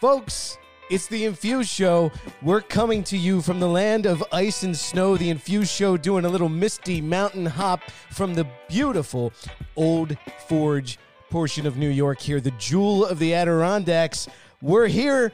Folks, it's the Infused Show. We're coming to you from the land of ice and snow. The Infused Show doing a little misty mountain hop from the beautiful Old Forge portion of New York here, the jewel of the Adirondacks. We're here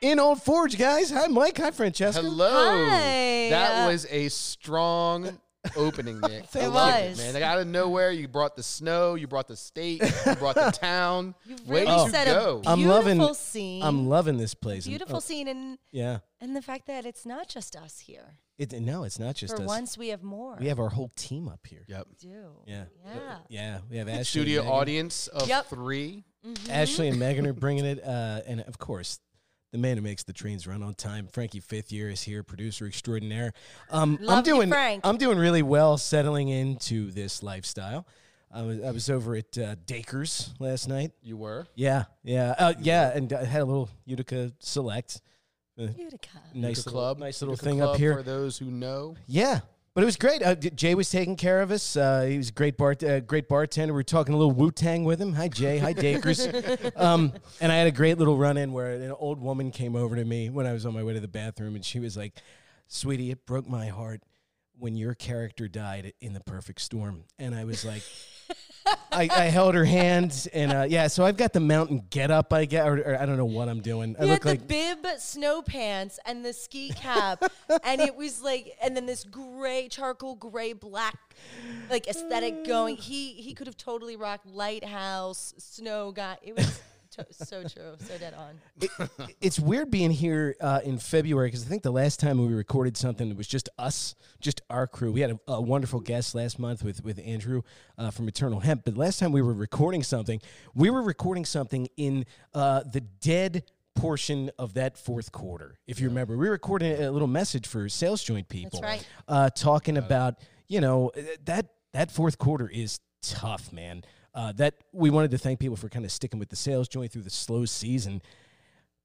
in Old Forge, guys. Hi, Mike. Hi, Francesca. Hello. Hi. That was a strong opening, Nick. I It love was. it, man. Like out of nowhere, you brought the snow, you brought the state, you brought the town. You Way really to set go. a I'm beautiful loving- scene. I'm loving this place. beautiful Oh, scene, and yeah. and the fact that it's not just us here. It, no, it's not just For us. once, we have more. We have our whole team up here. Yep. We do. Yeah. Yeah. Yeah. We have Ashley. Studio and Megan. audience of Yep. three. Ashley and Megan are bringing it, uh, and of course, the man who makes the trains run on time, Frankie Fifth Year, is here, producer extraordinaire. Um, I'm Love you, doing, Frank. I'm doing really well settling into this lifestyle. I was, I was over at uh, Daikers last night. You were. Yeah, yeah, uh, yeah, and I had a little Utica Select, uh, Utica. nice Utica little, club. nice little Utica thing club up here. For those who know. Yeah, but it was great. Uh, Jay was taking care of us. Uh, he was a great bar, uh, great bartender. We were talking a little Wu Tang with him. Hi Jay. Hi Daikers. um, and I had a great little run in where an old woman came over to me when I was on my way to the bathroom, and she was like, "Sweetie, it broke my heart." When your character died in the perfect storm, and I was like, I, I held her hand, and uh, yeah, so I've got the mountain get up, I get, or, or I don't know what I'm doing. I You look had the like bib snow pants and the ski cap, and it was like, and then this gray, charcoal gray, black, like aesthetic going. He he could have totally rocked lighthouse, snow guy. It was so true, so dead on. it- it's weird being here uh, in February because I think the last time we recorded something, it was just us, just our crew. We had a, a wonderful guest last month with with Andrew uh, from Eternal Hemp. But last time we were recording something, we were recording something in uh, the dead portion of that fourth quarter. If you remember, we recorded a little message for sales joint people, right. uh, talking about you know uh, that that fourth quarter is tough, man. Uh, that we wanted to thank people for kind of sticking with the sales joint through the slow season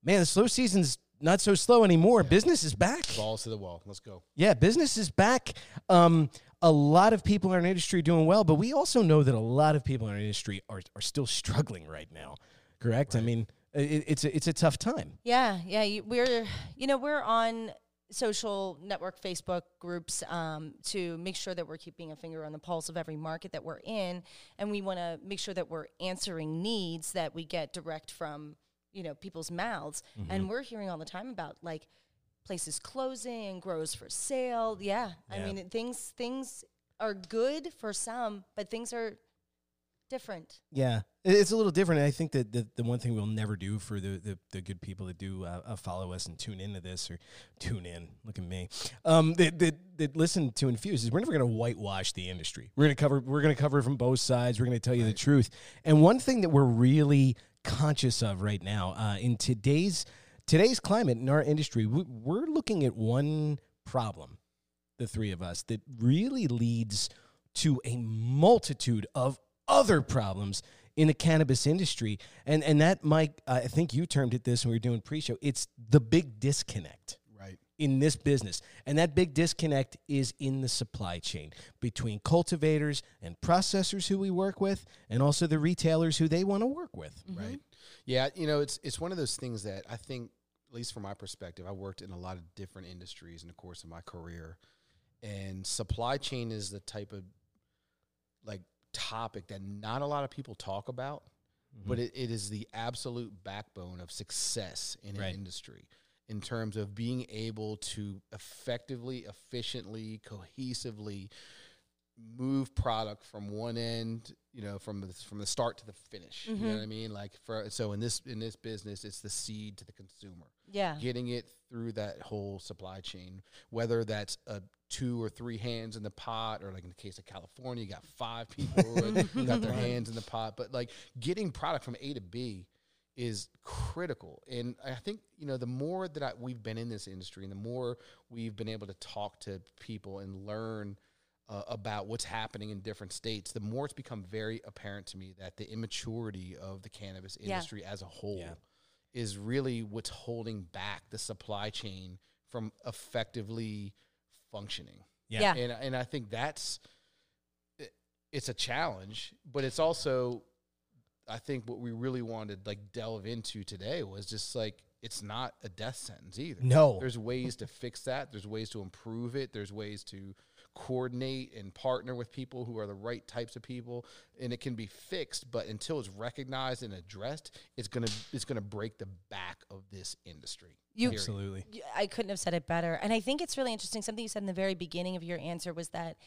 man, the slow season's not so slow anymore. Business is back. Balls to the wall. Let's go. Yeah, business is back. Um, a lot of people in our industry are doing well, but we also know that a lot of people in our industry are, are still struggling right now. Correct? I mean, it, it's a, it's a tough time. Yeah, yeah. You, we're you know we're on social network Facebook groups um, to make sure that we're keeping a finger on the pulse of every market that we're in, and we want to make sure that we're answering needs that we get direct from you know people's mouths. And we're hearing all the time about like places closing, grows for sale. Yeah, I mean it- things things are good for some, but things are different. Yeah, it's a little different. I think that the, the one thing we'll never do for the, the, the good people that do uh, uh, follow us and tune into this or tune in, look at me, um, that, that, that listen to Infuse is we're never going to whitewash the industry. We're going to cover we're going to cover from both sides. We're going to tell you the truth. And one thing that we're really conscious of right now uh, in today's today's climate in our industry, we, we're looking at one problem the three of us that really leads to a multitude of other problems in the cannabis industry. And and that mike i think you termed it this when we were doing pre-show. It's the big disconnect Right. in this business. And that big disconnect is in the supply chain between cultivators and processors who we work with and also the retailers who they want to work with. Mm-hmm. Right. Yeah, you know, it's it's one of those things that I think, at least from my perspective, I worked in a lot of different industries in the course of my career, and supply chain is the type of like topic that not a lot of people talk about, but mm-hmm. it, it is the absolute backbone of success in an industry in terms of being able to effectively, efficiently, cohesively move product from one end, you know, from the, from the start to the finish. You know mm-hmm. what I mean? Like for so in this in this business, it's the seed to the consumer, Yeah. getting it through that whole supply chain. Whether that's a two or three hands in the pot, or like in the case of California, you got five people who got their hands in the pot. But like getting product from A to B is critical. And I think, you know, the more that I, we've been in this industry and the more we've been able to talk to people and learn uh, about what's happening in different states, the more it's become very apparent to me that the immaturity of the cannabis Yeah. industry as a whole Yeah. is really what's holding back the supply chain from effectively functioning. Yeah. Yeah. And and I think that's it- it's a challenge, but it's also I think what we really wanted like delve into today was just like it's not a death sentence either. No. There's ways to fix that. There's ways to improve it. There's ways to coordinate and partner with people who are the right types of people and it can be fixed but until it's recognized and addressed it's going to it's going to break the back of this industry You- period. Absolutely. i couldn't have said it better. And I think it's really interesting. Something you said in the very beginning of your answer was that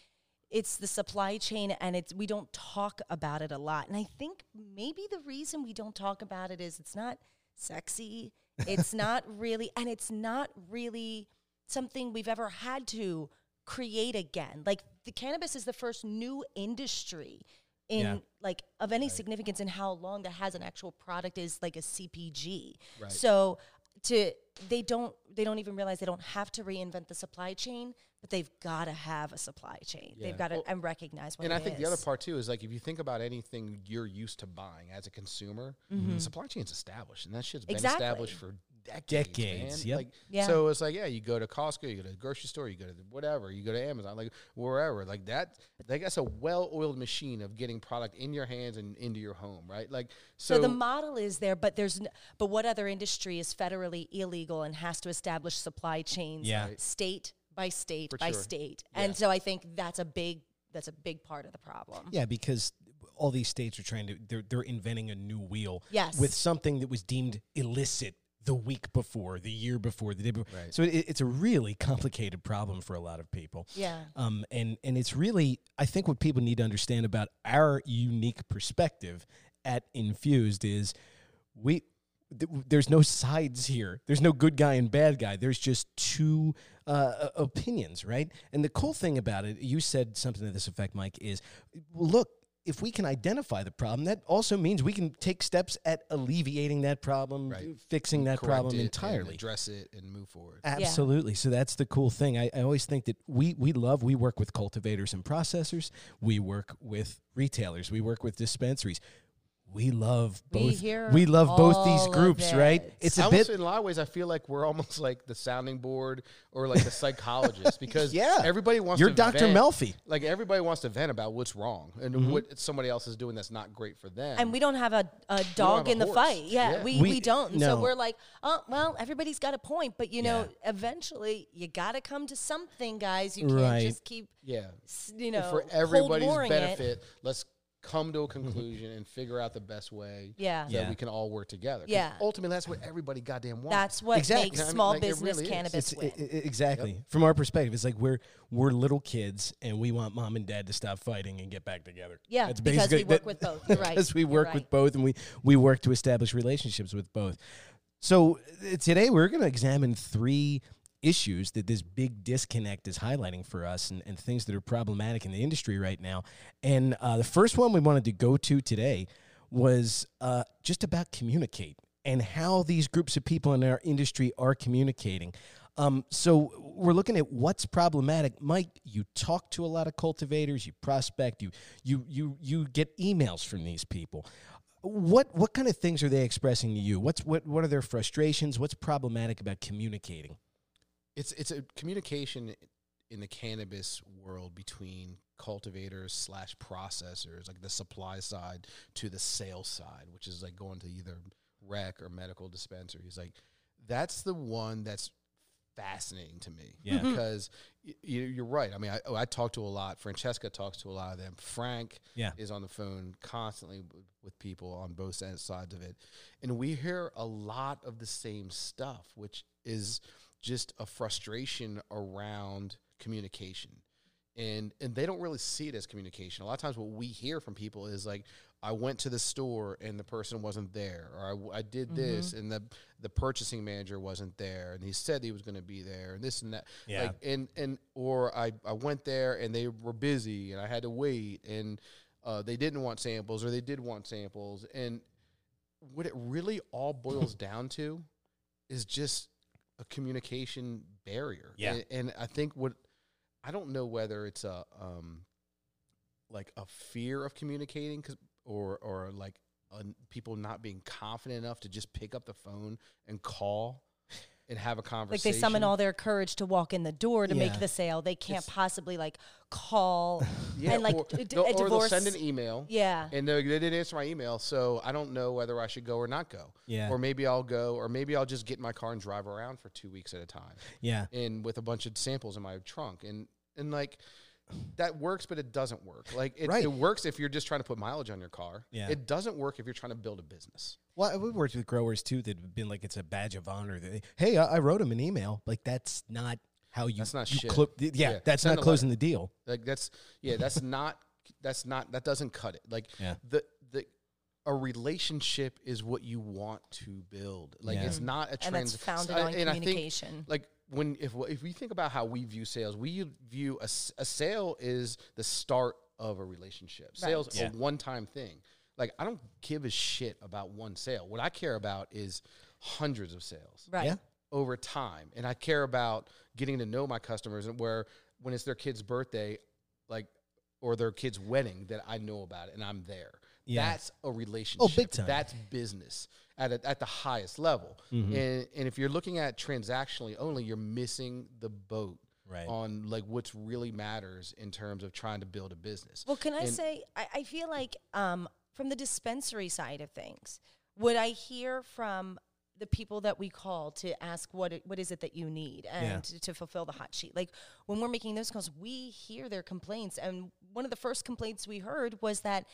it's the supply chain and it's we don't talk about it a lot. And I think maybe the reason we don't talk about it is it's not sexy. It's not really and it's not really something we've ever had to create again. Like the cannabis is the first new industry in Yeah. like of any significance in how long that has an actual product is like a CPG. Right. So to they don't they don't even realize they don't have to reinvent the supply chain, but they've got to have a supply chain. Yeah. They've got to Well, and recognize what and it I think the other part too is like if you think about anything you're used to buying as a consumer, the supply chain's established, and that shit's been Mm-hmm. Exactly. established for decades. Decades, man. yep. Like, Yeah. So it's like, yeah, you go to Costco, you go to the grocery store, you go to the whatever, you go to Amazon, like wherever, like that. Like that's a well-oiled machine of getting product in your hands and into your home, right? Like so. So, the model is there, but there's n- but what other industry is federally illegal and has to establish supply chains Yeah. Right. state by state For by sure. state. Yeah. And so I think that's a big that's a big part of the problem. Yeah, because all these states are trying to they're they're inventing a new wheel Yes. with something that was deemed illicit the week before, the year before, the day before. Right. So it, it's a really complicated problem for a lot of people. Yeah. Um, and and it's really I think what people need to understand about our unique perspective at Infused is we th- there's no sides here. There's no good guy and bad guy. There's just two uh, opinions, right? And the cool thing about it, you said something to this effect, Mike, is look. If we can identify the problem, that also means we can take steps at alleviating that problem, Right. fixing that correct problem it and entirely. address it and move forward. Absolutely. So that's the cool thing. I, I always think that we we love we work with cultivators and processors. We work with retailers. We work with dispensaries. We love both. hear We love both these all of groups, right? It's a bit. in a lot of ways, I feel like we're almost like the sounding board or like the psychologist because Yeah. everybody wants to vent You're Dr. vent- Melfi. Like everybody wants to vent about what's wrong and Mm-hmm. what somebody else is doing that's not great for them. And we don't have a, a dog have a in the horse. fight. Yeah, Yeah. We, We- we, don't. No. So we're like, oh, well, everybody's got a point. But, you know, Yeah. eventually you got to come to something, guys. You can't Right. just keep, yeah, you know, for everybody's warring it. benefit, let's come to a conclusion and figure out the best way Yeah. that Yeah. we can all work together. Yeah. ultimately that's what everybody goddamn wants. That's what Exactly. makes I mean, small like, it business really cannabis It's, win. i- i- exactly from our perspective. It's like we're we're little kids and we want mom and dad to stop fighting and get back together. Yeah, That's because we work that- with both. You're right. Because we work right. with both and we we work to establish relationships with both. So uh, today we're going to examine three issues that this big disconnect is highlighting for us and, and things that are problematic in the industry right now. And uh, the first one we wanted to go to today was uh, just about communicate and how these groups of people in our industry are communicating. Um, so we're looking at what's problematic. Mike, you talk to a lot of cultivators, you prospect, you you you you get emails from these people. What what kind of things are they expressing to you? What's what what are their frustrations? What's problematic about communicating? It's it's a communication in the cannabis world between cultivators slash processors, like the supply side to the sales side, which is like going to either rec or medical dispensaries. Like that's the one that's fascinating to me. Yeah. Mm-hmm. because y- you, you're right. I mean, I, oh, I talk to a lot. Francesca talks to a lot of them. Frank Yeah. is on the phone constantly with people on both sides of it, and we hear a lot of the same stuff, which is just a frustration around communication. And, and they don't really see it as communication. A lot of times, what we hear from people is like, "I went to the store and the person wasn't there," or "I, w- I did this and the the purchasing manager wasn't there, and he said he was going to be there, and this and that." Yeah. Like, and and or I I went there and they were busy and I had to wait, and uh, they didn't want samples or they did want samples, and what it really all boils down to is just a communication barrier. Yeah. And, and I think what I don't know whether it's a um like a fear of communicating 'cause- or or like uh, people not being confident enough to just pick up the phone and call and have a conversation. Like they summon all their courage to walk in the door to Yeah. make the sale. They can't possibly like call yeah, and like or, d- d- they'll- a or they'll divorce. send an email. yeah. And they, they didn't answer my email, so I don't know whether I should go or not go. Yeah. Or maybe I'll go, or maybe I'll just get in my car and drive around for two weeks at a time, Yeah. and with a bunch of samples in my trunk, and and like that works, but it doesn't work. Like it, Right. it works if you're just trying to put mileage on your car. Yeah. It doesn't work if you're trying to build a business. Well, we've worked with growers too that have been like it's a badge of honor. That they, hey, I, I wrote him an email. Like that's not how you. That's not you shit. clo- yeah, Yeah, that's send not a closing the deal. Like that's yeah, that's not that's not that doesn't cut it. Like Yeah. the the a relationship is what you want to build. Like Yeah. it's not a and that's trans- founded I- on and I think, communication. like when if if we think about how we view sales, we view a, a sale is the start of a relationship. Sales Yeah. a one time thing. Like I don't give a shit about one sale. What I care about is hundreds of sales right. Yeah. over time, and I care about getting to know my customers. And where when it's their kid's birthday, like or their kid's wedding, that I know about it and I'm there. Yeah. That's a relationship. Oh, big time. That's business at a, at the highest level. Mm-hmm. And and if you're looking at transactionally only, you're missing the boat Right. on like what's really matters in terms of trying to build a business. Well, can I And- say, I, I feel like um, from the dispensary side of things, what I hear from the people that we call to ask what it, what is it that you need and Yeah. to, to fulfill the hot sheet. Like when we're making those calls, we hear their complaints, and one of the first complaints we heard was that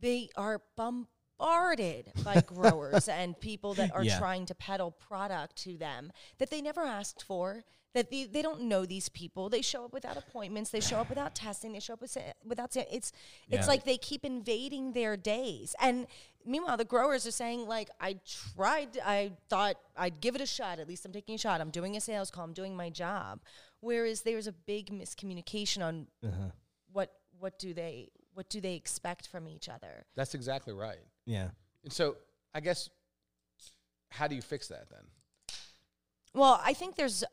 they are bombarded by growers and people that are Yeah. trying to peddle product to them that they never asked for. That they, they don't know these people. They show up without appointments. They show up without testing. They show up with, without. It's it's Yeah. like they keep invading their days. And meanwhile, the growers are saying like, I tried. I thought I'd give it a shot. At least I'm taking a shot. I'm doing a sales call. I'm doing my job. Whereas there's a big miscommunication on Uh-huh. what what do they what do they expect from each other. That's exactly right. Yeah. And so I guess how do you fix that then? Well, I think there's,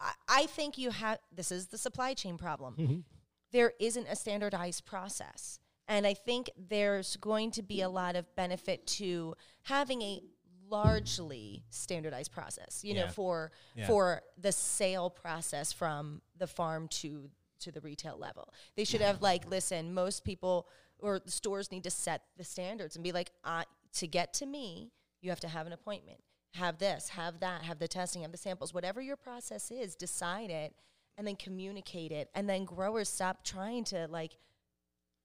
I, I think you have, this is the supply chain problem. Mhm. There isn't a standardized process. And I think there's going to be a lot of benefit to having a largely standardized process, you know, for Yeah. for the sale process from the farm to to the retail level. They should have like, listen, most people or the stores need to set the standards and be like, uh, to get to me, you have to have an appointment. Have this, have that, have the testing, have the samples, whatever your process is, decide it and then communicate it. And then growers stop trying to like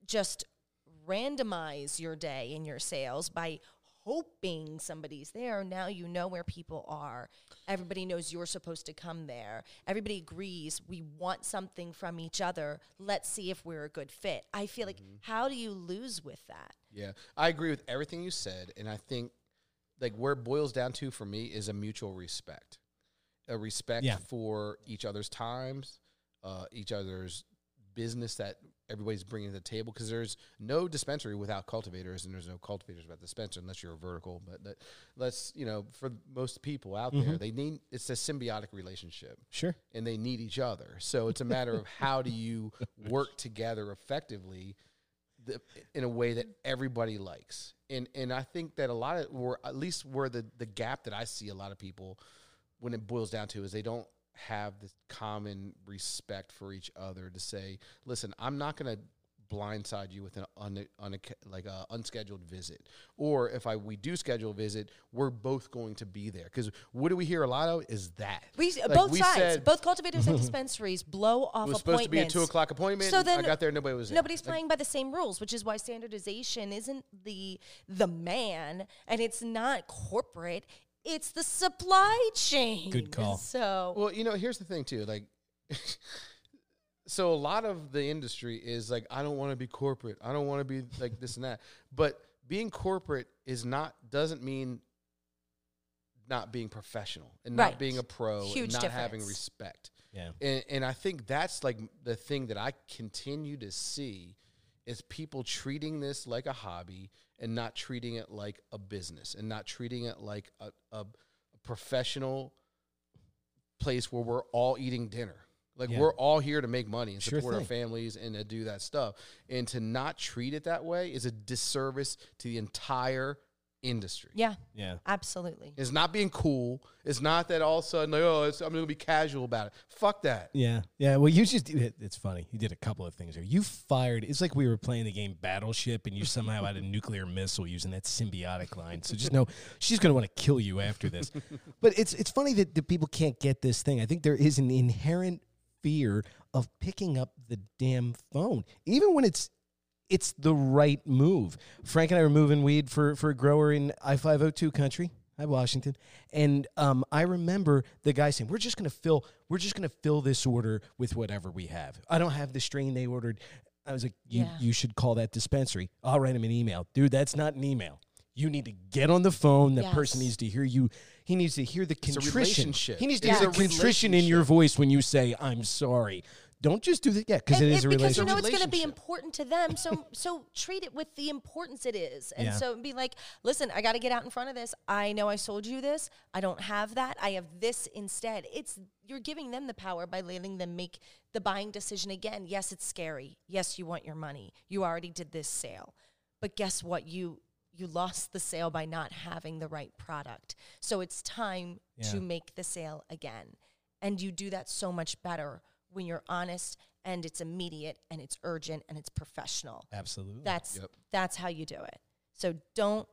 just randomize your day and your sales by hoping somebody's there. Now you know where people are. Everybody knows you're supposed to come there. Everybody agrees we want something from each other. Let's see if we're a good fit. I feel like how do you lose with that? Yeah, I agree with everything you said, and I think like where it boils down to for me is a mutual respect, a respect Yeah. for each other's times, uh, each other's business that everybody's bringing to the table. Because there's no dispensary without cultivators, and there's no cultivators without dispenser unless you're a vertical. But that, let's you know, for most people out there, mm-hmm. they need it's a symbiotic relationship Sure. and they need each other. So it's a matter of how do you work together effectively the, in a way that everybody likes. And and I think that a lot of or at least where the the gap that I see a lot of people when it boils down to is they don't have this common respect for each other to say, listen, I'm not going to blindside you with an un, un, like a unscheduled visit or if i we do schedule a visit we're both going to be there because what do we hear a lot of is that We Like, both we sides, said- both cultivators and dispensaries blow off it was supposed to be a two o'clock appointment. So then I got there, nobody was there. Nobody's Like, playing by the same rules, which is why standardization isn't the the man and it's not corporate. It's the supply chain. Good call. So Well, you know, here's the thing too. Like, so a lot of the industry is like, I don't want to be corporate. I don't want to be like this and that. But being corporate is not doesn't mean not being professional and Right. not being a pro Huge and not having respect. Yeah. And, and I think that's like the thing that I continue to see is people treating this like a hobby and not treating it like a business and not treating it like a, a professional place where we're all eating dinner. Like Yeah. we're all here to make money and Sure support our families and to do that stuff. And to not treat it that way is a disservice to the entire industry. Yeah, Yeah. absolutely. It's not being cool. It's not that all of a sudden, like, oh, it's, I'm going to be casual about it. Fuck that. Yeah, yeah. Well, you just, it- it's funny. You did a couple of things here. You fired, it's like we were playing the game Battleship and you somehow had a nuclear missile using that symbiotic line. So just know she's going to want to kill you after this. But it's, it's funny that the people can't get this thing. I think there is an inherent fear of picking up the damn phone, even when it's it's the right move. Frank and I were moving weed for for a grower in I five hundred two country. Hi Washington, and um, I remember the guy saying, "We're just gonna fill, we're just gonna fill this order with whatever we have. I don't have the strain they ordered." I was like, "You, Yeah. you should call that dispensary. I'll write him an email, dude. That's not an email. You need to get on the phone. That person needs to hear you. He needs to hear the a contrition. relationship. He needs to It's hear the contrition in your voice when you say, "I'm sorry." Don't just do that. Yeah, because it And is a because you know it's going to be important to them. So so treat it with the importance it is, and Yeah. so be like, listen, I got to get out in front of this. I know I sold you this. I don't have that. I have this instead. It's you're giving them the power by letting them make the buying decision again. Yes, it's scary. Yes, you want your money. You already did this sale, but guess what? You you lost the sale by not having the right product. So it's time Yeah. to make the sale again. And you do that so much better when you're honest and it's immediate and it's urgent and it's professional. Absolutely. That's Yep. that's how you do it. So don't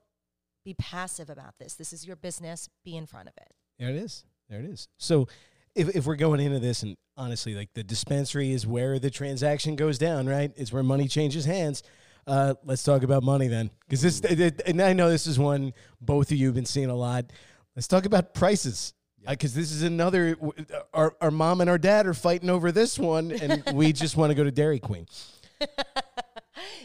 be passive about this. This is your business. Be in front of it. There it is. There it is. So if, if we're going into this and honestly, like the dispensary is where the transaction goes down, right? It's where money changes hands. Uh, let's talk about money then. Because this, and I know this is one both of you have been seeing a lot. Let's talk about prices. Because this is another, our, our mom and our dad are fighting over this one, and we just want to go to Dairy Queen.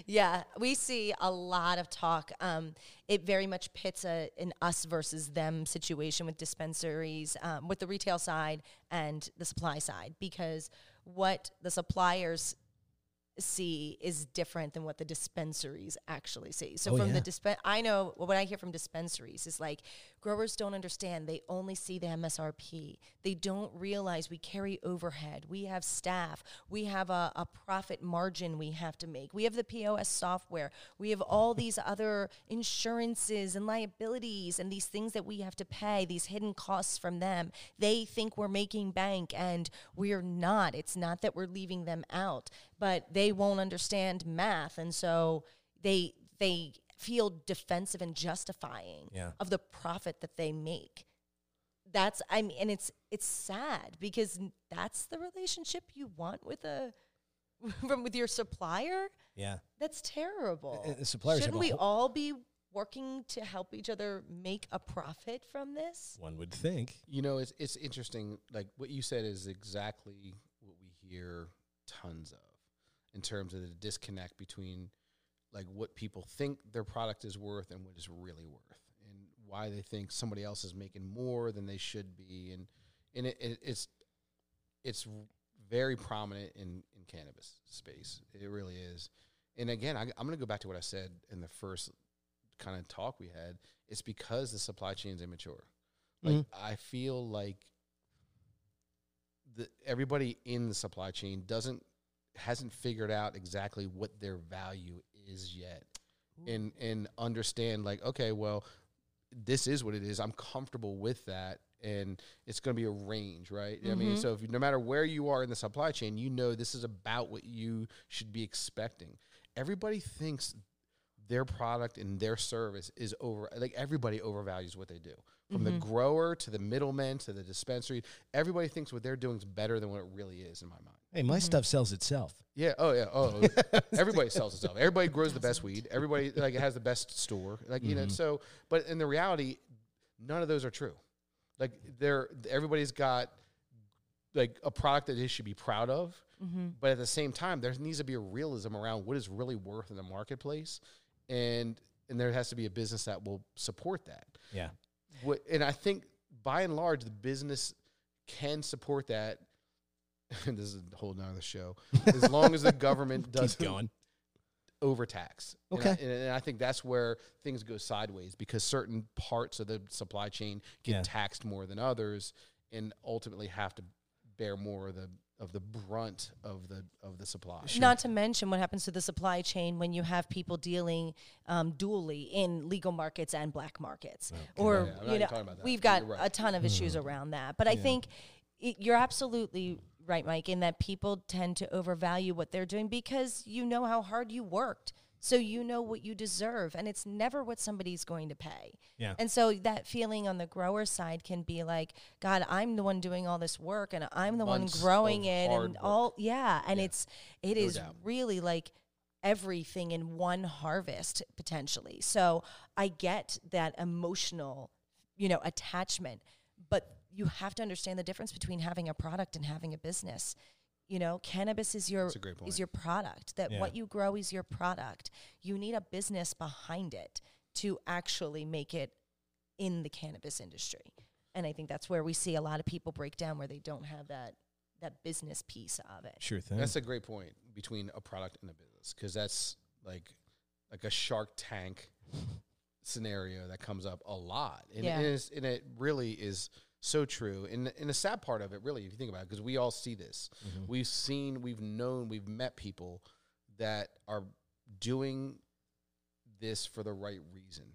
Yeah, we see a lot of talk. Um, it very much pits a, an us versus them situation with dispensaries, um, with the retail side and the supply side, because what the suppliers see is different than what the dispensaries actually see. So Oh, from yeah. the dispen, I know what I hear from dispensaries is like growers don't understand. They only see the MSRP. They don't realize we carry overhead. We have staff. We have a, a profit margin we have to make. We have the POS software. We have all these other insurances and liabilities and these things that we have to pay, these hidden costs from them. They think we're making bank and we're not. It's not that we're leaving them out, but they won't understand math. And so they they feel defensive and justifying Yeah. of the profit that they make. That's I mean, and it's it's sad because that's the relationship you want with a from with your supplier. Yeah. That's terrible. And the suppliers Shouldn't we whole- all be working to help each other make a profit from this? One would think. You know, it's it's interesting. Like what you said is exactly what we hear tons of in terms of the disconnect between like what people think their product is worth and what it's really worth, and why they think somebody else is making more than they should be, and and it, it, it's it's very prominent in in cannabis space. It really is. And again, I, I'm going to go back to what I said in the first kind of talk we had. It's because the supply chain is immature. Like Mhm. I feel like the everybody in the supply chain doesn't hasn't figured out exactly what their value is yet, and and understand like okay, well, this is what it is. I'm comfortable with that, and it's going to be a range, right? I mean, Mhm. so if you, no matter where you are in the supply chain, you know this is about what you should be expecting. Everybody thinks their product and their service is over like everybody overvalues what they do. From the mm-hmm. grower to the middleman to the dispensary everybody thinks what they're doing is better than what it really is in my mind. Hey, my mm-hmm. stuff sells itself. yeah oh yeah oh, oh everybody sells itself. Everybody grows the best weed. Everybody like has the best store like you know mm-hmm. so but in the reality none of those are true. Like they're everybody's got like a product that they should be proud of but at the same time there needs to be a realism around what is really worth in the marketplace and and there has to be a business that will support that Yeah. what, and I think by and large the business can support that. And this is a whole nother show. As long as the government doesn't going. overtax. And Okay. I, and, and I think that's where things go sideways because certain parts of the supply chain get Yeah. taxed more than others and ultimately have to bear more of the of the brunt of the of the supply. Not to mention what happens to the supply chain when you have people dealing um, dually in legal markets and black markets, or Yeah, I'm you know, talking about that, we've got right. a ton of issues around that. But I think it, you're absolutely right, Mike, in that people tend to overvalue what they're doing because you know how hard you worked. So you know what you deserve, and it's never what somebody's going to pay. Yeah. And so that feeling on the grower side can be like, God, I'm the one doing all this work, and I'm the Months one growing it, and work. all yeah. And Yeah. it's it No is doubt. really like everything in one harvest potentially. So I get that emotional, you know, attachment, but you have to understand the difference between having a product and having a business. You know, cannabis is your That's a great point. is your product. That Yeah. what you grow is your product. You need a business behind it to actually make it in the cannabis industry. And I think that's where we see a lot of people break down where they don't have that that business piece of it. Sure thing. That's a great point between a product and a business because that's like like a Shark Tank scenario that comes up a lot, and, Yeah. it's, and it really is so true. And and the sad part of it, really, if you think about it, because we all see this, Mm-hmm. we've seen, we've known, we've met people that are doing this for the right reason,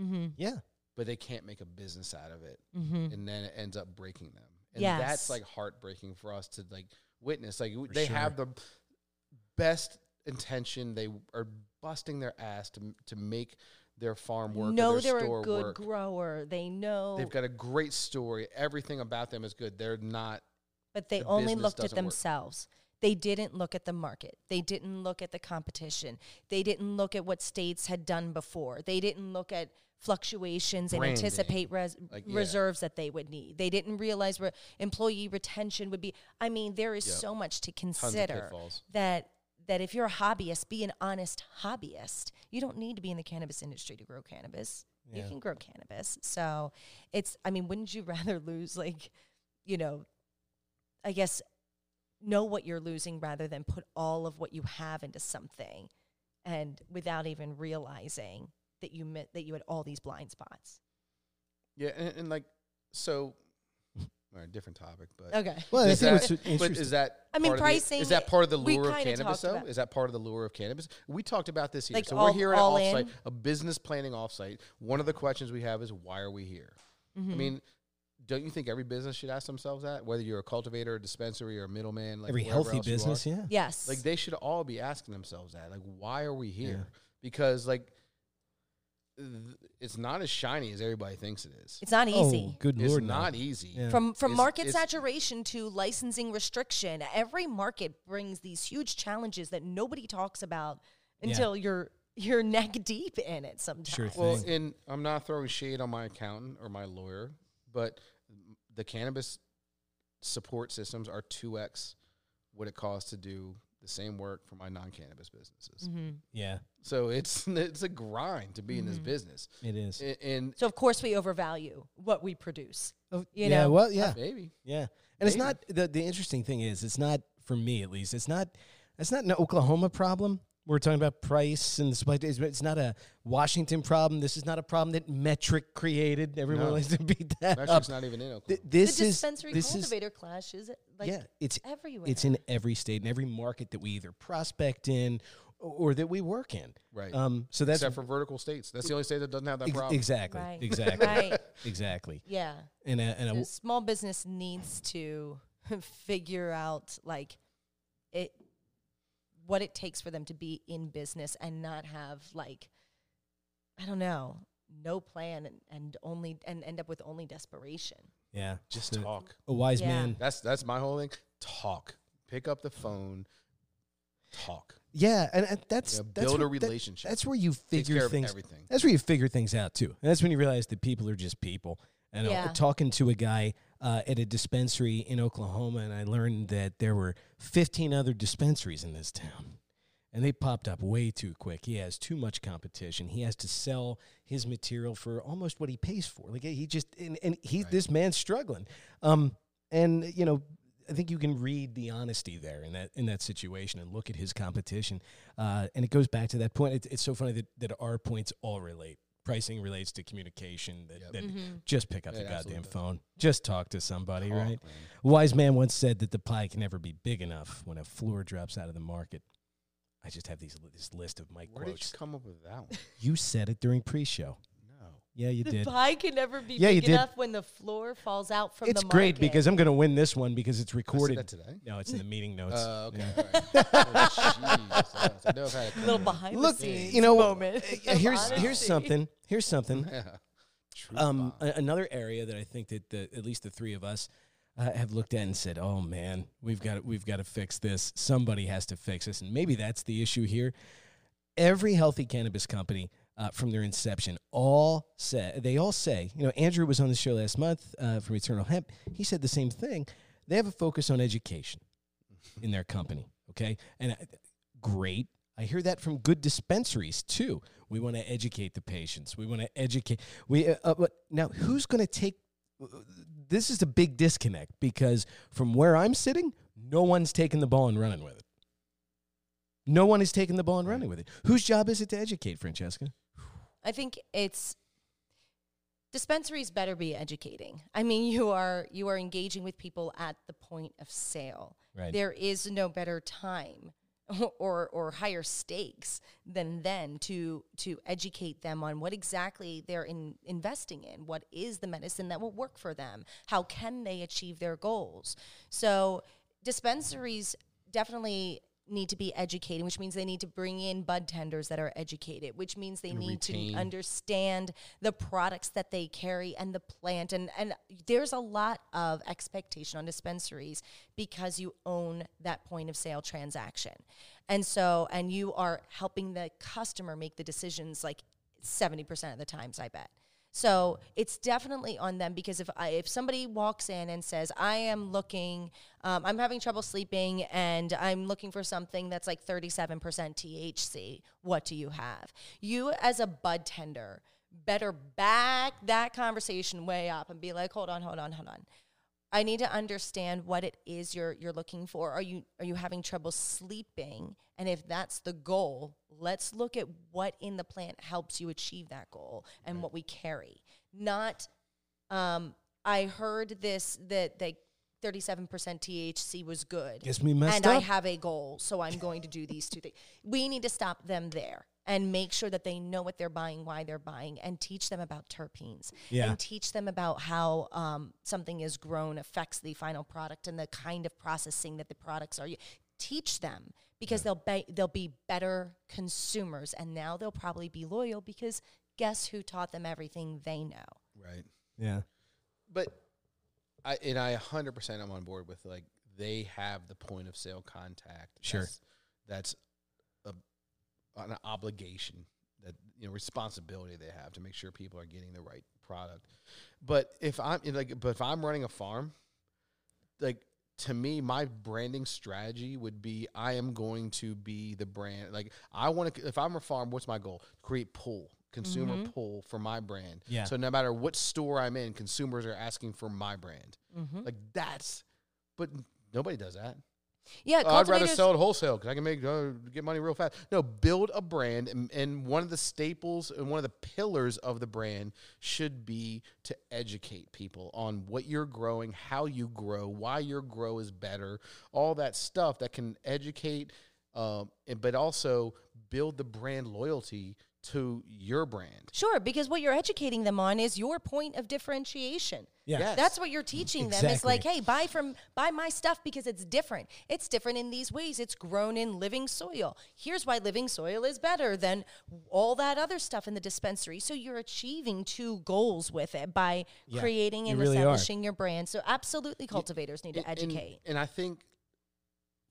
Mm-hmm. yeah. but they can't make a business out of it, Mm-hmm. and then it ends up breaking them. And Yes. that's like heartbreaking for us to like witness. Like For they sure. have the best intention. They are busting their ass to to make their farm work. or know they're a good work. grower. They know, They've got a great story. Everything about them is good. They're not. but they the only looked at doesn't work. themselves. They didn't look at the market. They didn't look at the competition. They didn't look at what states had done before. They didn't look at fluctuations and anticipate res- Like, yeah. reserves that they would need. They didn't realize where employee retention would be. I mean, there is Yep. so much to consider that that if you're a hobbyist, be an honest hobbyist. You don't need to be in the cannabis industry to grow cannabis. You can grow cannabis. So it's I mean, wouldn't you rather lose like, you know, I guess know what you're losing rather than put all of what you have into something and without even realizing that you met, that you had all these blind spots. Yeah, and, and like so. All right, different topic, but Okay. Well, is that, but is that I mean, part of the- pricing, is that part of the lure of cannabis talked though is that part of the lure of cannabis we talked about this here Like so all- we're here at all offsite in? a business planning offsite one of the questions we have is why are we here Mm-hmm. i mean don't you think every business should ask themselves that whether you're a cultivator a dispensary or a middleman like Every healthy else you are? business, yeah. yes. like they should all be asking themselves that like why are we here Yeah. because like th- it's not as shiny as everybody thinks it is it's not oh, easy. Oh, good it's lord, no. not easy Yeah. from from It's- market it's- saturation to licensing restriction every market brings these huge challenges that nobody talks about Yeah. until you're you're neck deep in it sometimes Sure Well, and I'm not throwing shade on my accountant or my lawyer, but the cannabis support systems are 2x what it costs to do the same work for my non-cannabis businesses. Mm-hmm. Yeah, So it's it's a grind to be in this Mhm. business. it is. A- And, so of course we overvalue what we produce Oh, you yeah, know, well, yeah, maybe yeah. And it's not the the interesting thing is it's not for me at least. It's not it's not an Oklahoma problem. We're talking about price and supply. It's it's not a Washington problem. This is not a problem that Metrc created. Everyone No. likes to beat that up. Metrc's not even in Oklahoma. Th- this the is dispensary this is cultivator clash is it like yeah. It's everywhere it's in every state and every market that we either prospect in or, or that we work in. right. Um, so that's Except for vertical states. That's the only state that doesn't have that ex- problem. exactly right exactly right exactly. yeah And a, and a, The small business needs to figure out like it what it takes for them to be in business and not have like I don't know no plan and, and only and end up with only desperation. yeah, Just a- talk. A wise Yeah. man. That's that's my whole thing. Talk. Pick up the phone. Talk. Yeah, and, and that's, You know, that's build a where- that- relationship. that's where you figure care of things. everything. That's where you figure things out too. And that's when you realize that people are just people. And uh, Yeah. was talking to a guy uh, at a dispensary in Oklahoma, and I learned that there were 15 other dispensaries in this town. And they popped up way too quick. He has too much competition. He has to sell his material for almost what he pays for. Like he just and, and he Right. this man's struggling. Um, and you know, I think you can read the honesty there in that in that situation and look at his competition. Uh, and it goes back to that point. It's, it's so funny that, that our points all relate pricing relates to communication. That, Yep. that Mm-hmm. just pick up It the goddamn absolutely does. phone. Just talk to somebody, Talk, right? man. Wise man once said that the pie can never be big enough when a floor drops out of the market. I just have these this list of Mike Where did you come up with that one? You said it during pre-show. No. Yeah, you The did. pie can never be Yeah, you big did. enough when the floor falls out from It's the It's great because I'm going to win this one because it's recorded. that today. No, it's in the meeting notes. Uh, okay. Yeah. all right. Oh. I know I've had a little behind Look, the scenes you know, moment. uh, here's here's something. Here's something. Yeah. Um, a- another area that I think that the, at least the three of us uh, have looked at and said, "Oh man, we've got we've got to fix this. Somebody has to fix this." And maybe that's the issue here. Every healthy cannabis company, uh, from their inception, all say they all say, you know, Andrew was on the show last month uh, from Eternal Hemp. He said the same thing. They have a focus on education in their company. Okay, and uh, great. I hear that from good dispensaries too. We want to educate the patients. We want to educate. We uh, uh, but now who's going to take? This is a big disconnect because from where I'm sitting, no one's taking the ball and running with it. No one is taking the ball and running with it. Whose job is it to educate, Francesca? I think it's dispensaries better be educating. I mean, you are you are engaging with people at the point of sale. Right. There is no better time or or higher stakes than then to to educate them on what exactly they're in, investing in. What is the medicine that will work for them? How can they achieve their goals? So dispensaries definitely need to be educated, which means they need to bring in bud tenders that are educated, which means they need retain. to understand the products that they carry and the plant. And, and there's a lot of expectation on dispensaries because you own that point of sale transaction. And so, and you are helping the customer make the decisions like 70% of the times, I bet. So it's definitely on them because if I, if somebody walks in and says, "I am looking, um, I'm having trouble sleeping, and I'm looking for something that's like 37% THC," what do you have? You as a bud tender better back that conversation way up and be like, "Hold on, hold on, hold on." I need to understand what it is you're you're looking for. Are you are you having trouble sleeping? And if that's the goal, let's look at what in the plant helps you achieve that goal and what we carry. Not um I heard this that they 37% THC was good. Guess we messed and I have a goal, so I'm going to do these two things. We need to stop them there and make sure that they know what they're buying, why they're buying, and teach them about terpenes. Yeah. And teach them about how um, something is grown affects the final product and the kind of processing that the products are. u- Teach them because they'll be, they'll be better consumers, and now they'll probably be loyal because guess who taught them everything they know? Right. Yeah. But I and I 100% I'm on board with like they have the point of sale contact. Sure. That's, that's a, an obligation that you know responsibility they have to make sure people are getting the right product. But if I'm like but if I'm running a farm, like to me my branding strategy would be I am going to be the brand like I want to if I'm a farm what's my goal? Create pull consumer mm-hmm. pull for my brand. Yeah. So no matter what store I'm in, consumers are asking for my brand. Mm-hmm. Like that's, but nobody does that. Yeah, Oh, I'd rather sell it wholesale because I can make uh, get money real fast. No, build a brand, and, and one of the staples and one of the pillars of the brand should be to educate people on what you're growing, how you grow, why your grow is better, all that stuff that can educate, um, and, but also build the brand loyalty to your brand. Sure, because what you're educating them on is your point of differentiation. Yeah. Yes. That's what you're teaching them. It's like, hey, buy from buy my stuff because it's different. It's different in these ways. It's grown in living soil. Here's why living soil is better than all that other stuff in the dispensary. So you're achieving two goals with it by Yeah, creating and really are. establishing your brand. So absolutely cultivators need to And- and- educate. And, I think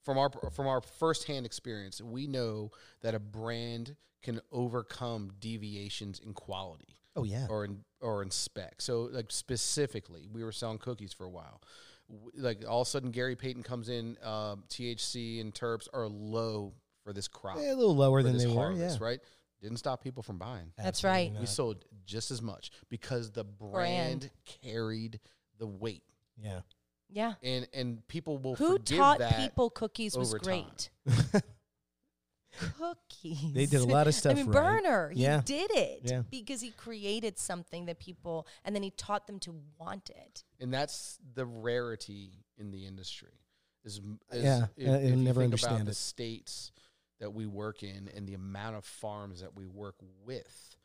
from our from our firsthand experience, we know that a brand can overcome deviations in quality Oh yeah. or in or in spec. So like specifically, we were selling cookies for a while. Like all of a sudden, Gary Payton comes in. Um, THC and terps are low for this crop, Yeah, a little lower than this they were. harvest, Yeah. right? Didn't stop people from buying. That's Absolutely right. We sold just as much because the brand, carried the weight, Yeah. Yeah. and and people will Who forgive taught that. people cookies was over time. great? cookies. They did a lot of stuff I mean, right. Berner, he Yeah. did it Yeah. because he created something that people, and then he taught them to want it. and that's the rarity in the industry. Is, is Yeah, if, uh, if you'll you never think understand about the states that we work in and the amount of farms that we work with.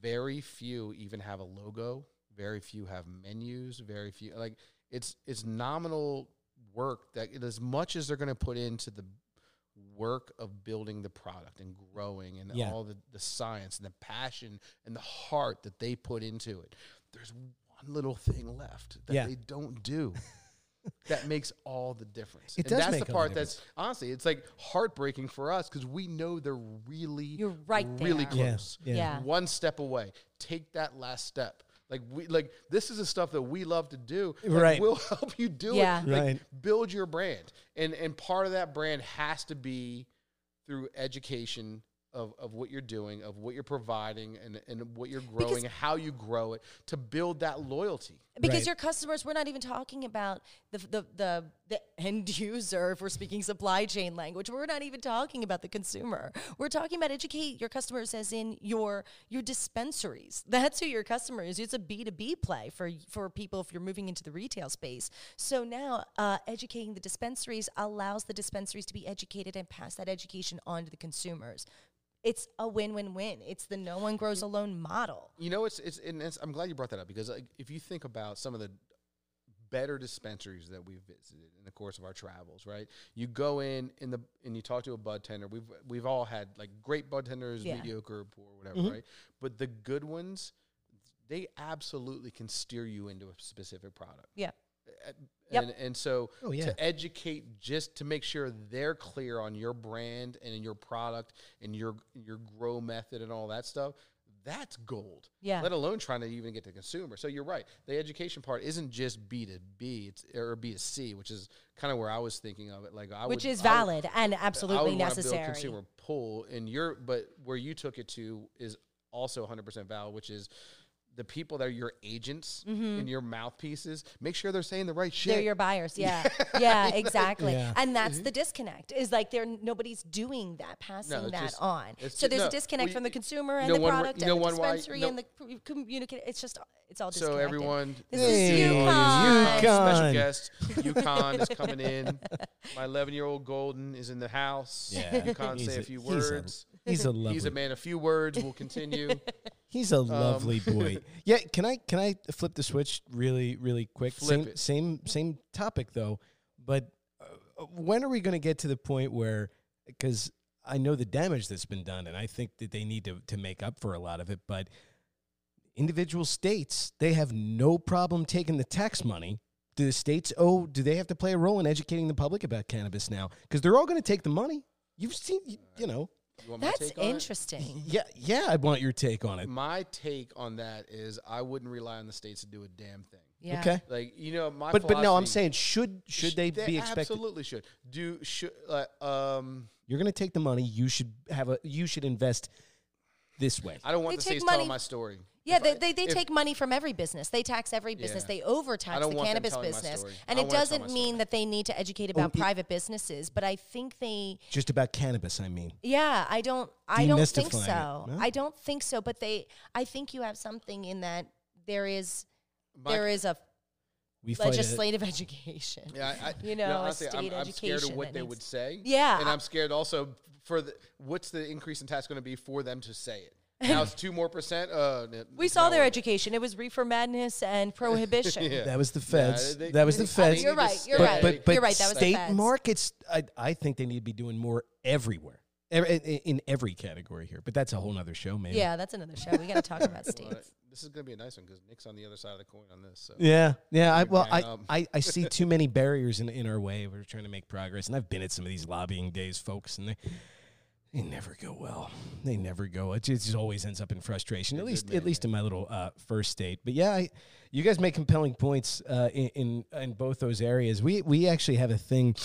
Very few even have a logo. Very few have menus. Very few like it's it's nominal work that as much as they're going to put into the work of building the product and growing and Yeah. all the, the science and the passion and the heart that they put into it. There's one little thing left that Yeah. they don't do. that makes all the difference. It and does that's make the all the part that's honestly it's like heartbreaking for us because we know they're really You're right really there. Yeah, close. yeah. Yeah. One step away. Take that last step. Like we like this is the stuff that we love to do. Right. We'll help you do Yeah. it. Like, Right. build your brand. And and part of that brand has to be through education of, of what you're doing, of what you're providing and, and what you're growing, and how you grow it to build that loyalty. Because Right. your customers, we're not even talking about the, the the the end user. If we're speaking supply chain language, we're not even talking about the consumer. We're talking about educate your customers, as in your your dispensaries. That's who your customer is. It's a B two B play for for people if you're moving into the retail space. So now, uh, educating the dispensaries allows the dispensaries to be educated and pass that education on to the consumers. It's a win win win. It's the no one grows alone model. You know, it's it's and it's, I'm glad you brought that up because like, if you think about some of the better dispensaries that we've visited in the course of our travels, right? You go in in the and you talk to a bud tender. We've we've all had like great bud tenders, Yeah. mediocre, poor, whatever, Mm-hmm. right? But the good ones, they absolutely can steer you into a specific product. Yeah. Yep. And, and so Oh, yeah. to educate just to make sure they're clear on your brand and your product and your your grow method and all that stuff, that's gold. Yeah. Let alone trying to even get to consumer. So you're right. The education part isn't just B to B, it's or B to C, which is kind of where I was thinking of it. Like I Which would, is I would- valid and I absolutely would necessary. Build consumer pull and your but where you took it to is also 100% valid, which is the people that are your agents and your mouthpieces. Make sure they're saying the right shit. Mm-hmm. They're your buyers. Yeah. yeah, exactly. Yeah. And that's the disconnect is like they're nobody's doing that, passing it's that just- on. So there's no, a disconnect well, from the consumer and know the product you know and the one why- dispensary no- and the communicate. It's just it's all so everyone, This Hey, is all Yukon. these Yukon. special guest, Yukon is coming in. My 11 year old Golden is in the house. Yeah. Yukon He's say a- a few he's a- words. He's a lovely. He's a man of few words. We'll continue. He's a lovely boy. Yeah, can I can I flip the switch really really quick? Flip same it. same same topic though, but uh, when are we going to get to the point where because I know the damage that's been done, and I think that they need to to make up for a lot of it, but individual states they have no problem taking the tax money. Do the states owe? Do they have to play a role in educating the public about cannabis now? Because they're all going to take the money. You've seen, you, you know. You want my That's take on it? interesting. Yeah, yeah. I want your take on it. My take on that is I wouldn't rely on the states to do a damn thing. Yeah. Okay. Like you know, my But but no, I'm saying should should they, be expected? Absolutely should do. Should uh, um. You're going to take the money. You should have a. You should invest this way. I don't want They the states money- telling my story. Yeah, they, I- they, they if- take money from every business. They tax every business. Yeah. They overtax the cannabis business. And I it doesn't mean that they need to educate about it- private businesses, but I think they Just about cannabis. I mean, Yeah, I don't. I don't think Demystifying it, so. no? I don't think so. But they, I think you have something in that there is My- there is a we legislative education. Yeah, I, I, You know, a honestly, I'm, state I'm scared of education what they would say. Yeah, and I- I'm scared also for the what's the increase in tax going to be for them to say it. Now it's two more percent. Uh, We saw their worth education. It was reefer madness and prohibition. Yeah. That was the feds. they- that was the I feds. You're right. You're stay- right. But but You're right, that was the state feds. markets, I I think they need to be doing more everywhere, Ev- in, in every category here. But that's a whole nother show, man. Yeah, that's another show. We got to talk about Well, states. this is going to be a nice one because Nick's on the other side of the coin on this. So. Yeah, yeah. I, well, I. I, I see too many barriers in, in our way. We're trying to make progress, and I've been at some of these lobbying days, folks, and they they never go well. They never go. It just always ends up in frustration. At least, good at least in my little uh, first state. But yeah, I, you guys make compelling points uh, in, in in both those areas. We we actually have a thing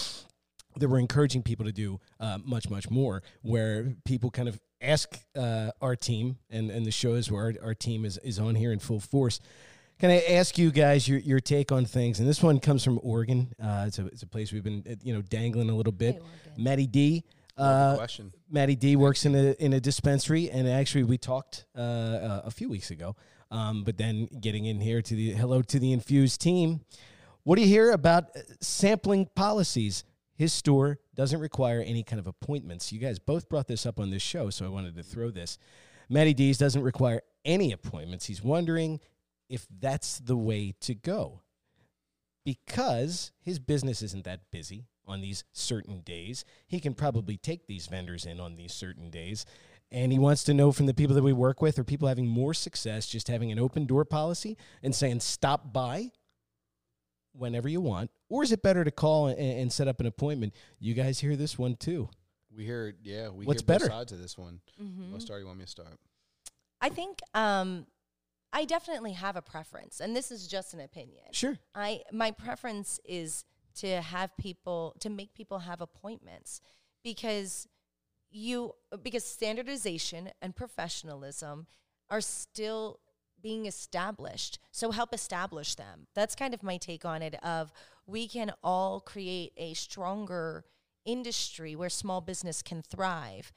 that we're encouraging people to do uh, much much more, where people kind of ask uh, our team and and the shows where our, our team is is on here in full force. Can I ask you guys your, your take on things? And this one comes from Oregon. Uh, it's a it's a place we've been you know dangling a little bit. Hey, Maddie D. Uh, question. Maddie D works in a in a dispensary, and actually we talked uh, uh, a few weeks ago. Um, but then getting in here to the hello to the infused team. What do you hear about uh, sampling policies? His store doesn't require any kind of appointments. You guys both brought this up on this show, so I wanted to throw this. Matty D's doesn't require any appointments. He's wondering if that's the way to go because his business isn't that busy on these certain days. He can probably take these vendors in on these certain days. And he wants to know from the people that we work with are people having more success just having an open door policy and saying, stop by whenever you want? Or is it better to call and, and set up an appointment? You guys hear this one too. We hear, yeah, we What's hear better? both sides of this one. Mhm. What start you want me to start? I think um, I definitely have a preference, and this is just an opinion. Sure. I my preference is to have people to make people have appointments because you because standardization and professionalism are still being established. So help establish them. That's kind of my take on it of we can all create a stronger industry where small business can thrive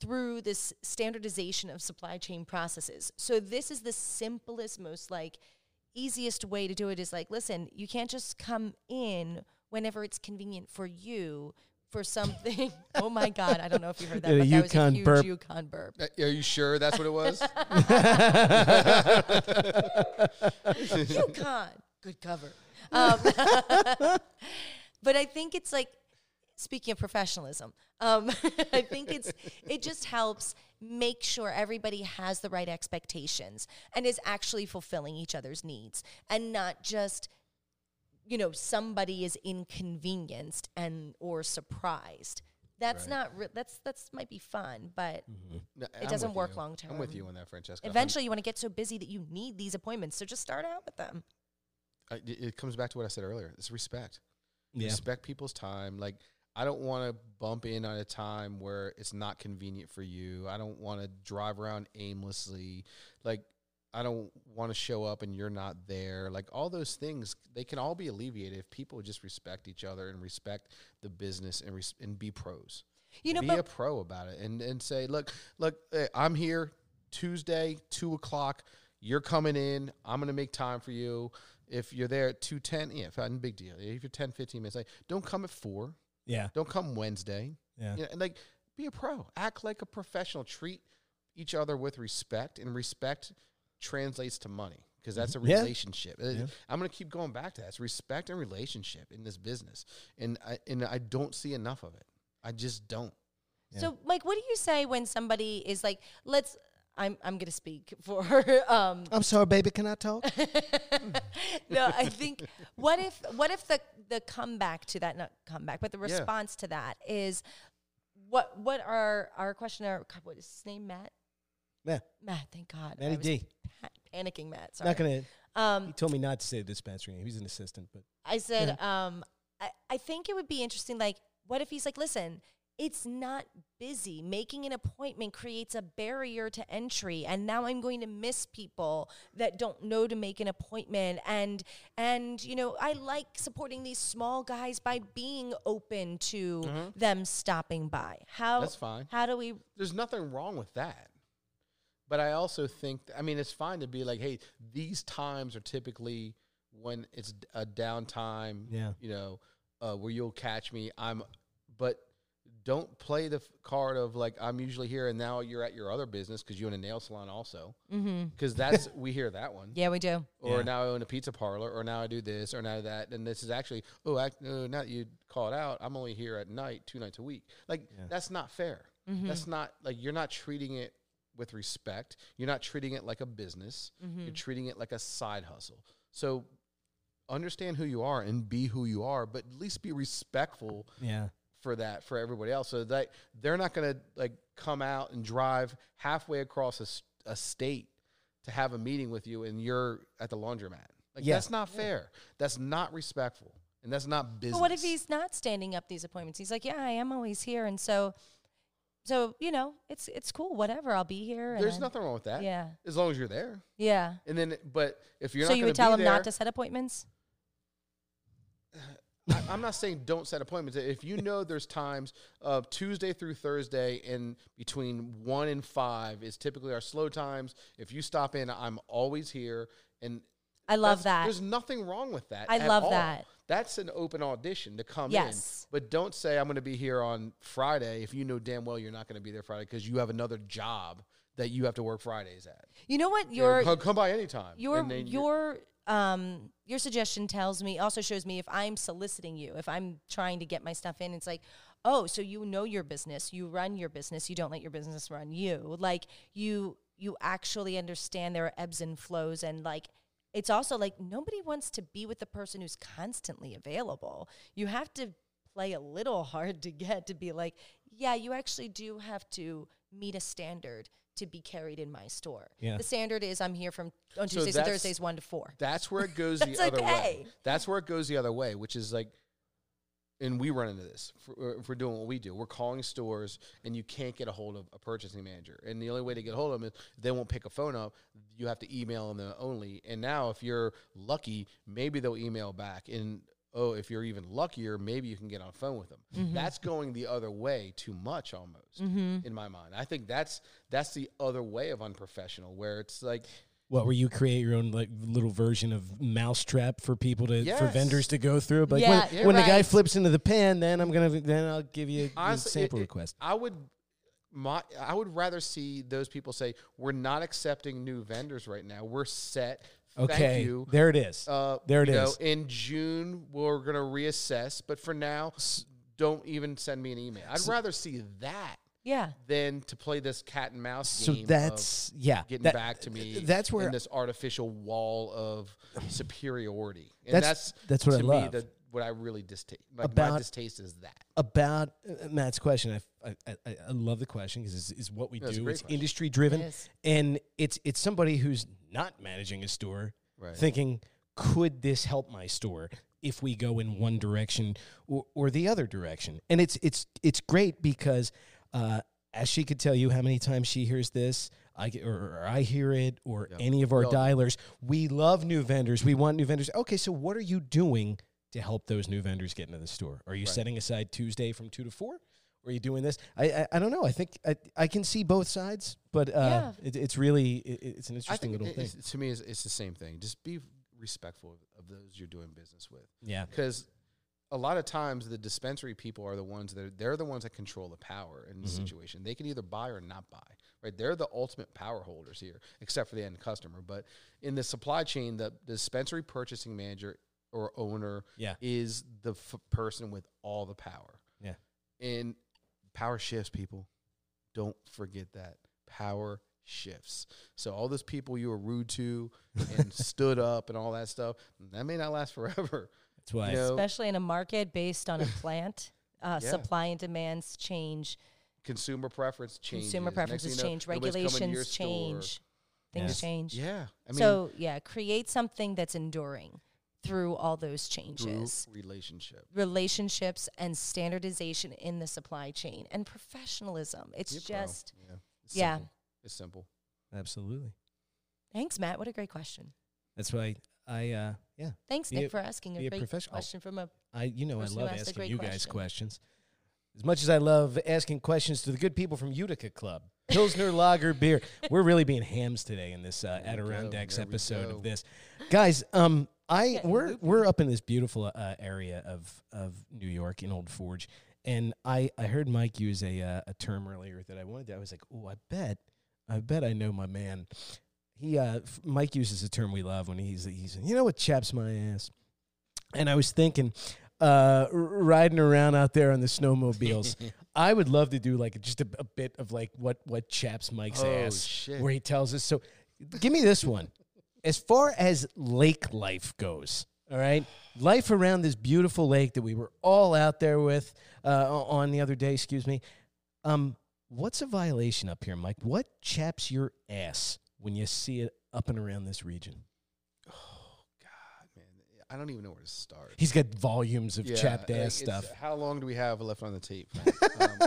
through this standardization of supply chain processes. So this is the simplest most like easiest way to do it is like listen, you can't just come in whenever it's convenient for you for something. oh my god, I don't know if you heard that, Yeah, but that was a Yukon huge burp. Yukon burp. Uh, Are you sure that's what it was? Yukon. Good cover. Um, but I think it's like speaking of professionalism. Um, I think it's it just helps make sure everybody has the right expectations and is actually fulfilling each other's needs and not just you know somebody is inconvenienced and or surprised. That's Right. not re- that's that's might be fun, but No, It I'm doesn't work you. long term. I'm with you on that, Francesca. eventually you want to get so busy that you need these appointments. So just start out with them. I, it it comes back to what I said earlier. It's respect. Yeah. Respect people's time. Like I don't want to bump in on a time where it's not convenient for you. I don't want to drive around aimlessly. Like I don't want to show up and you're not there. Like all those things, they can all be alleviated if people just respect each other and respect the business and res- and be pros. You know, be a pro about it and and say, look, look, eh, I'm here Tuesday, two o'clock. You're coming in. I'm gonna make time for you. If you're there at two ten, yeah, fine, big deal. If you're 10, 15 minutes late, don't come at four. Yeah. Don't come Wednesday. Yeah. You know, and like be a pro. Act like a professional. Treat each other with respect, and respect translates to money because that's a relationship. Uh, Yeah. I'm going to keep going back to that. It's respect and relationship in this business, and I and I don't see enough of it. I just don't. Yeah. So, Mike, what do you say when somebody is like, let's, I'm, I'm going to speak for, um, I'm sorry, baby. Can I talk? no, I think, what if, what if the, the comeback to that, not comeback, but the Yeah. response to that is what, what are our questioner, God, what is his name? Matt? Yeah. Matt, thank God. I Matty was D. pa- panicking Matt. Sorry. Not gonna. He um, told me not to say the dispensary name. He's an assistant, but I said, um, I, I think it would be interesting. Like, what if he's like, listen, it's not busy. Making an appointment creates a barrier to entry, and now I'm going to miss people that don't know to make an appointment. And and you know, I like supporting these small guys by being open to them stopping by. How That's fine. How do we? There's nothing wrong with that. But I also think, I mean, it's fine to be like, hey, these times are typically when it's d- a downtime, Yeah. you know, uh, where you'll catch me. I'm, but don't play the f- card of like, I'm usually here and now you're at your other business because you own a nail salon also. Mm-hmm. Because that's, we hear that one. Yeah, we do. Or Yeah. now I own a pizza parlor, or now I do this, or now that, and this is actually oh, act, uh, now that you call it out, I'm only here at night, two nights a week. Like Yeah. that's not fair. Mm-hmm. That's not like you're not treating it with respect. You're not treating it like a business. Mm-hmm. You're treating it like a side hustle. So understand who you are and be who you are, but at least be respectful yeah. For that for everybody else so that they're not going to like come out and drive halfway across a, a state to have a meeting with you and you're at the laundromat like Yeah. that's not fair that's not respectful and that's not business But what if he's not standing up these appointments? He's like, yeah, I am always here, and so, so you know, it's it's cool, whatever. I'll be here. and there's nothing wrong with that Yeah, as long as you're there yeah. and then but if you're so not you would tell be him there, not to set appointments? I, I'm not saying don't set appointments. If you know there's times of Tuesday through Thursday and between one and five is typically our slow times. If you stop in, I'm always here. And I love that. There's nothing wrong with that. I love all. that. That's an open audition to come Yes. in. But don't say I'm going to be here on Friday if you know damn well you're not going to be there Friday because you have another job that you have to work Fridays at. You know what? Your come, by anytime. your And then you're- your um your suggestion tells me also shows me if I'm soliciting you, if I'm trying to get my stuff in, it's like, oh, so you know your business, you run your business, you don't let your business run you. Like you you actually understand there are ebbs and flows and like it's also like nobody wants to be with the person who's constantly available. You have to play a little hard to get to be like, yeah, you actually do have to meet a standard to be carried in my store. Yeah. The standard is I'm here from on So Tuesdays and Thursdays one to four. That's where it goes the That's other way. okay. That's where it goes the other way, which is like, and we run into this for, uh, doing what we do. We're calling stores, and you can't get a hold of a purchasing manager. And the only way to get a hold of them is they won't pick a phone up. You have to email them only. And now, if you're lucky, maybe they'll email back. And oh, if you're even luckier, maybe you can get on phone with them. Mm-hmm. That's going the other way too much, almost in my mind. I think that's that's the other way of unprofessional, where it's like. What where you create your own like little version of mousetrap for people to for vendors to go through. But Yeah, when, you're when the guy flips into the pan, then I'm gonna then I'll give you a Honestly, sample it- it- request. I would my I would rather see those people say we're not accepting new vendors right now. We're set. Okay, Thank you. there it is. Uh, There it you know, in June, we're gonna reassess, but for now, don't even send me an email. I'd rather see that Yeah. than to play this cat and mouse So game. of that's yeah. getting that- back to me. That's where in this artificial wall of superiority, and That's- that's that's what I love. Me, the, what I really distaste. Like my About- distaste is that. about uh, Matt's question. I I, I, I love the question because it's, it's what we Yeah, do. great It's question. industry driven, It is. and it's it's somebody who's not managing a store Right. thinking, could this help my store if we go in one direction or, or the other direction? And it's it's it's great because uh, as she could tell you how many times she hears this. I get, or, or I hear it, or Yeah. any of our do. dialers. We love new vendors. We want new vendors. Okay, so what are you doing to help those new vendors get into the store? Are you Right. setting aside Tuesday from two to four? Or are you doing this? I I, I don't know. I think I, I can see both sides, but uh, it, it's really it, it's an interesting little thing. to me, it's, it's the same thing. Just be respectful of, of those you're doing business with, Yeah, because a lot of times the dispensary people are the ones that are, they're the ones that control the power in the Mhm. situation. They can either buy or not buy. Right? They're the ultimate power holders here, except for the end customer. But in the supply chain, the, the dispensary purchasing manager or owner yeah, is the f- person with all the power. Yeah. And power shifts, people. Don't forget that. Power shifts. So all those people you were rude to and stood up and all that stuff, that may not last forever. that's why. You know, Especially in a market based on a plant, uh, Yeah. supply and demands change, consumer preference changes. consumer preferences you know, change, nobody's coming to your regulations store. change, things Yeah. change. Yeah. I mean, so yeah, create something that's enduring through all those through changes. relationship. relationships and standardization in the supply chain and professionalism. It's Yeah, bro. just yeah. It's yeah. Simple. It's simple. Absolutely. Thanks, Matt. What a great question. That's why I uh yeah Thanks, Be Nick, a- for asking be a a great professional. question from a I you know I love asking great you guys question. questions. As much as I love asking questions to the good people from Utica Club, Pilsner Lager Beer, we're really being hams today in this uh, There we. Adirondacks episode of this, guys. Um, I we're we're up in this beautiful uh, area of of New York in Old Forge, and I I heard Mike use a uh, a term earlier that I wanted. To, I was like, oh, I bet, I bet I know my man. He uh, f- Mike uses a term we love when he's he's you know what chaps my ass, and I was thinking, uh, r- riding around out there on the snowmobiles. I would love to do like just a, a bit of like what what chaps Mike's Oh, ass, shit. where he tells us. So, give me this one. As far as lake life goes, all right, life around this beautiful lake that we were all out there with uh, on the other day. Excuse me. Um, what's a violation up here, Mike? What chaps your ass when you see it up and around this region? Oh God, man, I don't even know where to start. He's got volumes of Yeah, chapped ass stuff. How long do we have left on the tape? um,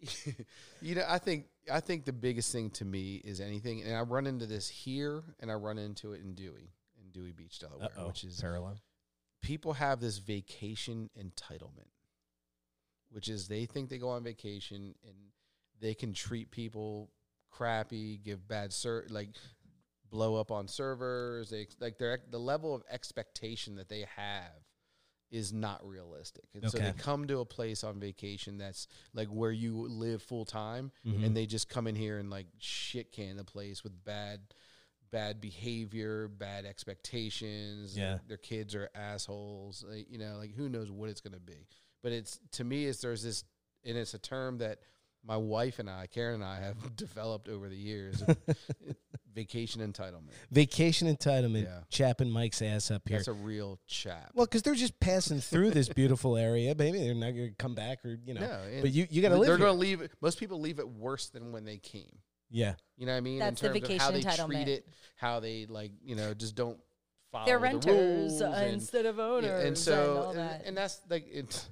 you know, I think I think the biggest thing to me is anything, and I run into this here, and I run into it in Dewey, in Dewey Beach, Delaware, Uh-oh, which is parallel. people have this vacation entitlement, which is they think they go on vacation and they can treat people crappy, give bad ser like blow up on servers. They like their the level of expectation that they have is not realistic. And so they come to a place on vacation that's like where you live full time Mhm. and they just come in here and like shit can the place with bad bad behavior, bad expectations. Yeah. Their kids are assholes. Like, you know, like who knows what it's going to be. But it's to me it's there's this and it's a term that my wife and I, Karen and I have developed over the years. vacation entitlement. Vacation entitlement, Yeah. chapping Mike's ass up here. That's a real chap. well, because they're just passing through this beautiful area. Maybe they're not going to come back, or you know. No, but you you got to live. They're going to leave. Most people leave it worse than when they came. yeah, You know what I mean? That's the In terms of how they vacation treat it, how they like, you know, just don't follow They're the renters rules uh, and, instead of yeah, owners, and so all and, and that's like it's.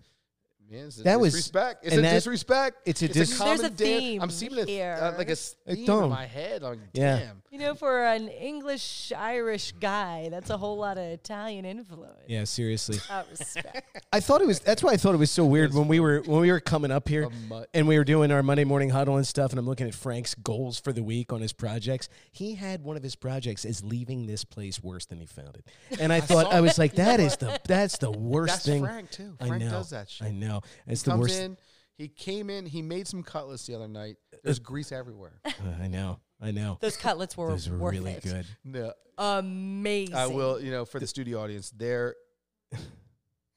Man, it's a That was- disrespect. It's a that- disrespect. it's a it's dis- a There's common a dan- I'm seeing a, th- uh, like a s- A theme theme. in my head. Like, Yeah. damn. you know, for an English Irish guy, that's a whole lot of Italian influence. yeah. Seriously, Out respect. I thought it was. That's why I thought it was so weird when we were when we were coming up here. And we were doing our Monday morning huddle and stuff, and I'm looking at Frank's goals for the week on his projects. He had one of his projects as leaving this place worse than he found it, and I thought I was like, that is the that's the worst That's thing. Frank too. I Frank know. does that shit. I know. It's the comes worst. in. He came in. He made some cutlets the other night. There's grease everywhere. Uh, I know. I know. Those cutlets were, Those were worth really it. good. No, Amazing. I will. You know, for the studio audience, they're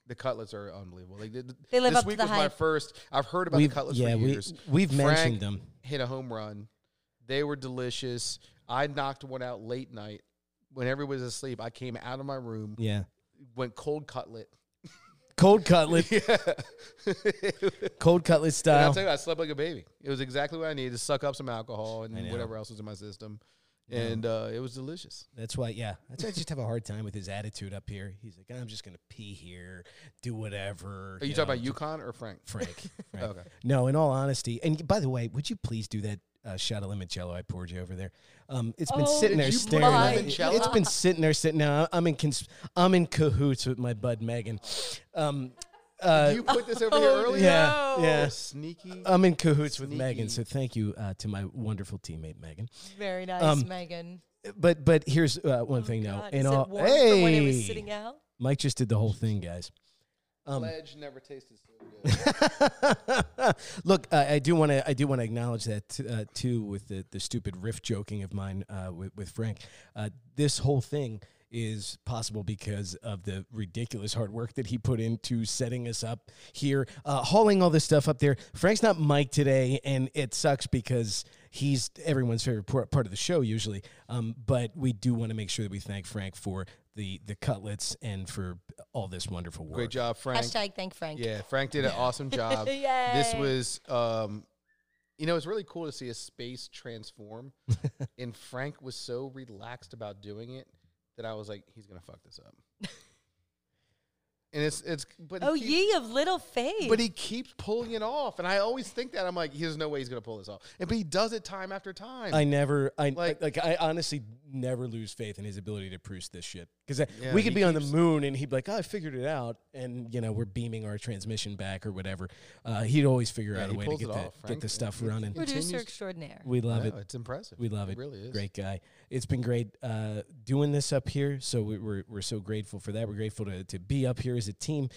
the cutlets are unbelievable. Like th- th- They live this up to week the was my first. I've heard about We've the cutlets yeah for we years. we've Frank mentioned them. hit a home run. They were delicious. I knocked one out late night when everybody was asleep. I came out of my room, Yeah. went cold cutlet. Cold cutlet, yeah. cold cutlet And I'll style. tell you, I slept like a baby. It was exactly what I needed to suck up some alcohol and whatever else was in my system. And uh, it was delicious. That's why, yeah. That's why I just have a hard time with his attitude up here. He's like, I'm just gonna pee here, do whatever. Are you talking about Yukon or Frank? Frank? Frank. Okay. No, in all honesty, and by the way, would you please do that uh, shot of limoncello I poured you over there? Um, it's been Oh, sitting there staring. at me. It's been sitting there sitting now. I'm in cons- I'm in cahoots with my bud Megan. Um, uh, Did you put this over here Oh, earlier? yeah, no. yeah. Sneaky. I'm in cahoots with Megan, so thank you uh, to my wonderful teammate Megan. Very nice, Um, Megan. But but here's uh, one Oh, thing though. God, In is all, it warm from when it was hey, sitting out? Mike just did the whole thing, guys. Um, Pledge never tasted so good. Look, uh, I do want to. I do want to acknowledge that t- uh, too, with the, the stupid riff joking of mine uh, with, with Frank. Uh, this whole thing is possible because of the ridiculous hard work that he put into setting us up here, uh, hauling all this stuff up there. Frank's not Mike today, and it sucks because he's everyone's favorite part of the show usually. Um, but we do want to make sure that we thank Frank for the the cutlets and for all this wonderful work. Great job, Frank. Hashtag thank Frank. Yeah, Frank did an awesome job. This was, um, you know, it's really cool to see a space transform. and Frank was so relaxed about doing it that I was like, he's gonna fuck this up. And it's it's but Oh, keeps- ye of little faith. But he keeps pulling it off, and I always think that I'm like, there's no way he's gonna pull this off. And but he does it time after time. I never, I Like- like, I honestly never lose faith in his ability to produce this shit. Because Yeah, we could he be on the moon and he'd be like, "Oh, I figured it out," and you know we're beaming our transmission back or whatever. Uh, he'd always figure Yeah, out a way to get the off, get the stuff He- he- running. Producer continues- extraordinaire. We love No, it. It's impressive. We love it. really is. Great guy. It's been great uh, doing this up here. So we, we're we're so grateful for that. We're grateful to to be up here as a team.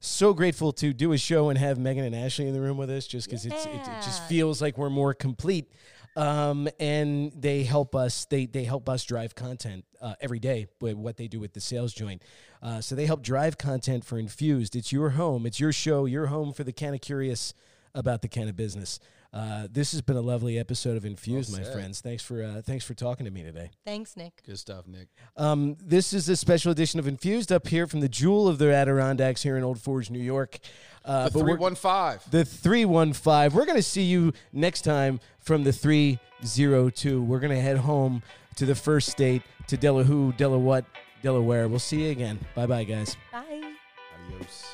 So grateful to do a show and have Megan and Ashley in the room with us, just because it's it, it just feels like we're more complete. Um, and they help us. They they help us drive content uh, every day with what they do with the sales joint. Uh, so they help drive content for Infused. It's your home. It's your show. Your home for the kind of curious about the kind of business. Uh, this has been a lovely episode of Infused, my friends. Thanks for uh, thanks for talking to me today. Thanks, Nick. Good stuff, Nick. Um, this is a special edition of Infused up here from the Jewel of the Adirondacks here in Old Forge, New York. Uh, The but three we're- one five. the 315. We're going to see you next time from the 302. We're going to head home to the first state, to Delaware, Delaware, Delaware. We'll see you again. Bye bye, guys. Bye. Adios.